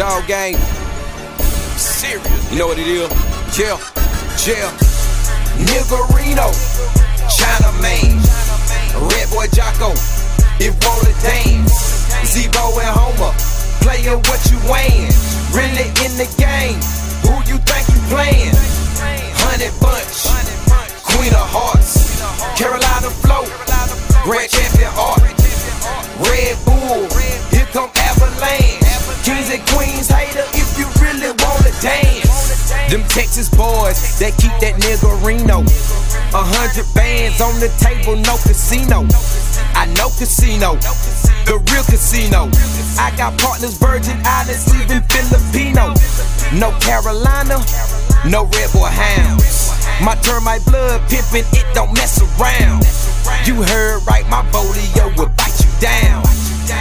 Dog gang. Serious. You know what it is? Yeah, yeah. Nigerino, China man, Red Boy Jocko, it won't a dance. Them Texas boys that keep that nigga Reno. A hundred bands on the table, no casino. I know casino, the real casino. I got partners, Virgin Islands, even Filipino. No Carolina, no Red Boy Hounds. My termite blood pimpin', it don't mess around. You heard right, my bolio will bite you down.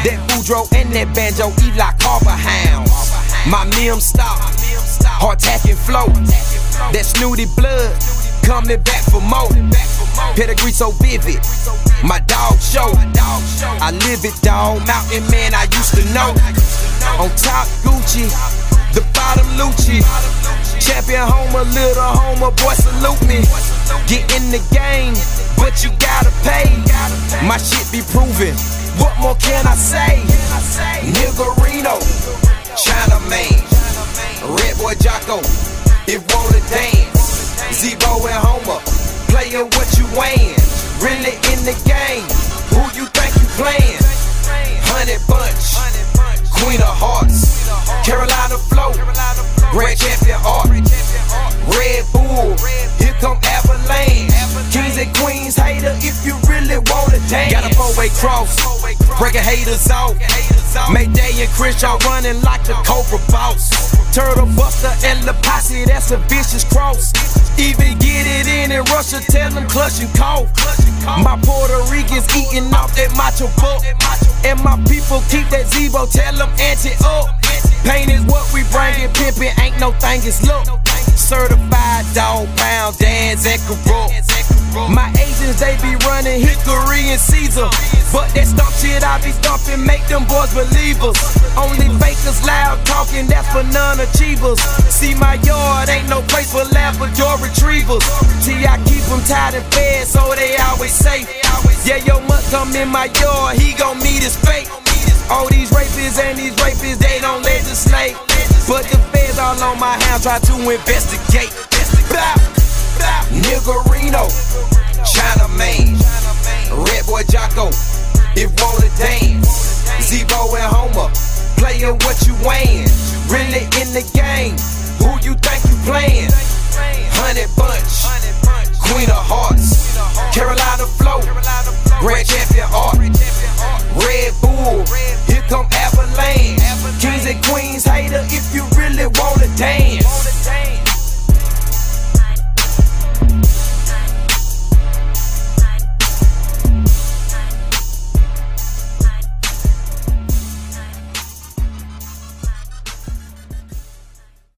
That Boudreaux and that banjo like Carver hounds. My mim stop, hard tacking flow. That snooty blood coming back for more. Pedigree so vivid, my dog show. I live it, dog. Mountain man, I used to know. On top Gucci, the bottom Lucci. Champion Homer, little Homer, boy, salute me. Get in the game, but you gotta pay. My shit be proven. What more can I say? Boy Jocko, it wanna breaking haters off. Mayday and Crenshaw running like the Cobra boss. Turtle Buster and La Posse, that's a vicious cross. Even get it in in Russia, tell them clutch and cough. My Puerto Ricans eating off that macho book. And my people keep that Zebo, tell them anti up. Pain is what we bringin', pimpin' ain't no thing, it's look. Certified dog pound, dance and corrupt. My agents, they be running Hickory and Caesar. But that stump shit I be stumping, make them boys believers. Only fakers loud talking, that's for non-achievers. See my yard, ain't no place for Labrador retrievers. See, I keep them tied and fed, so they always safe. Yeah, your mutt come in my yard, he gon' meet his fate. All these rapists and these rapists, they don't legislate. But the feds all on my house try to investigate. Bow. Nigerino, China man, Red Boy Jocko, it roll a dance. Zebo and Homer, playing what you weighing. Really in the game, who you think you playing? Hundred bucks.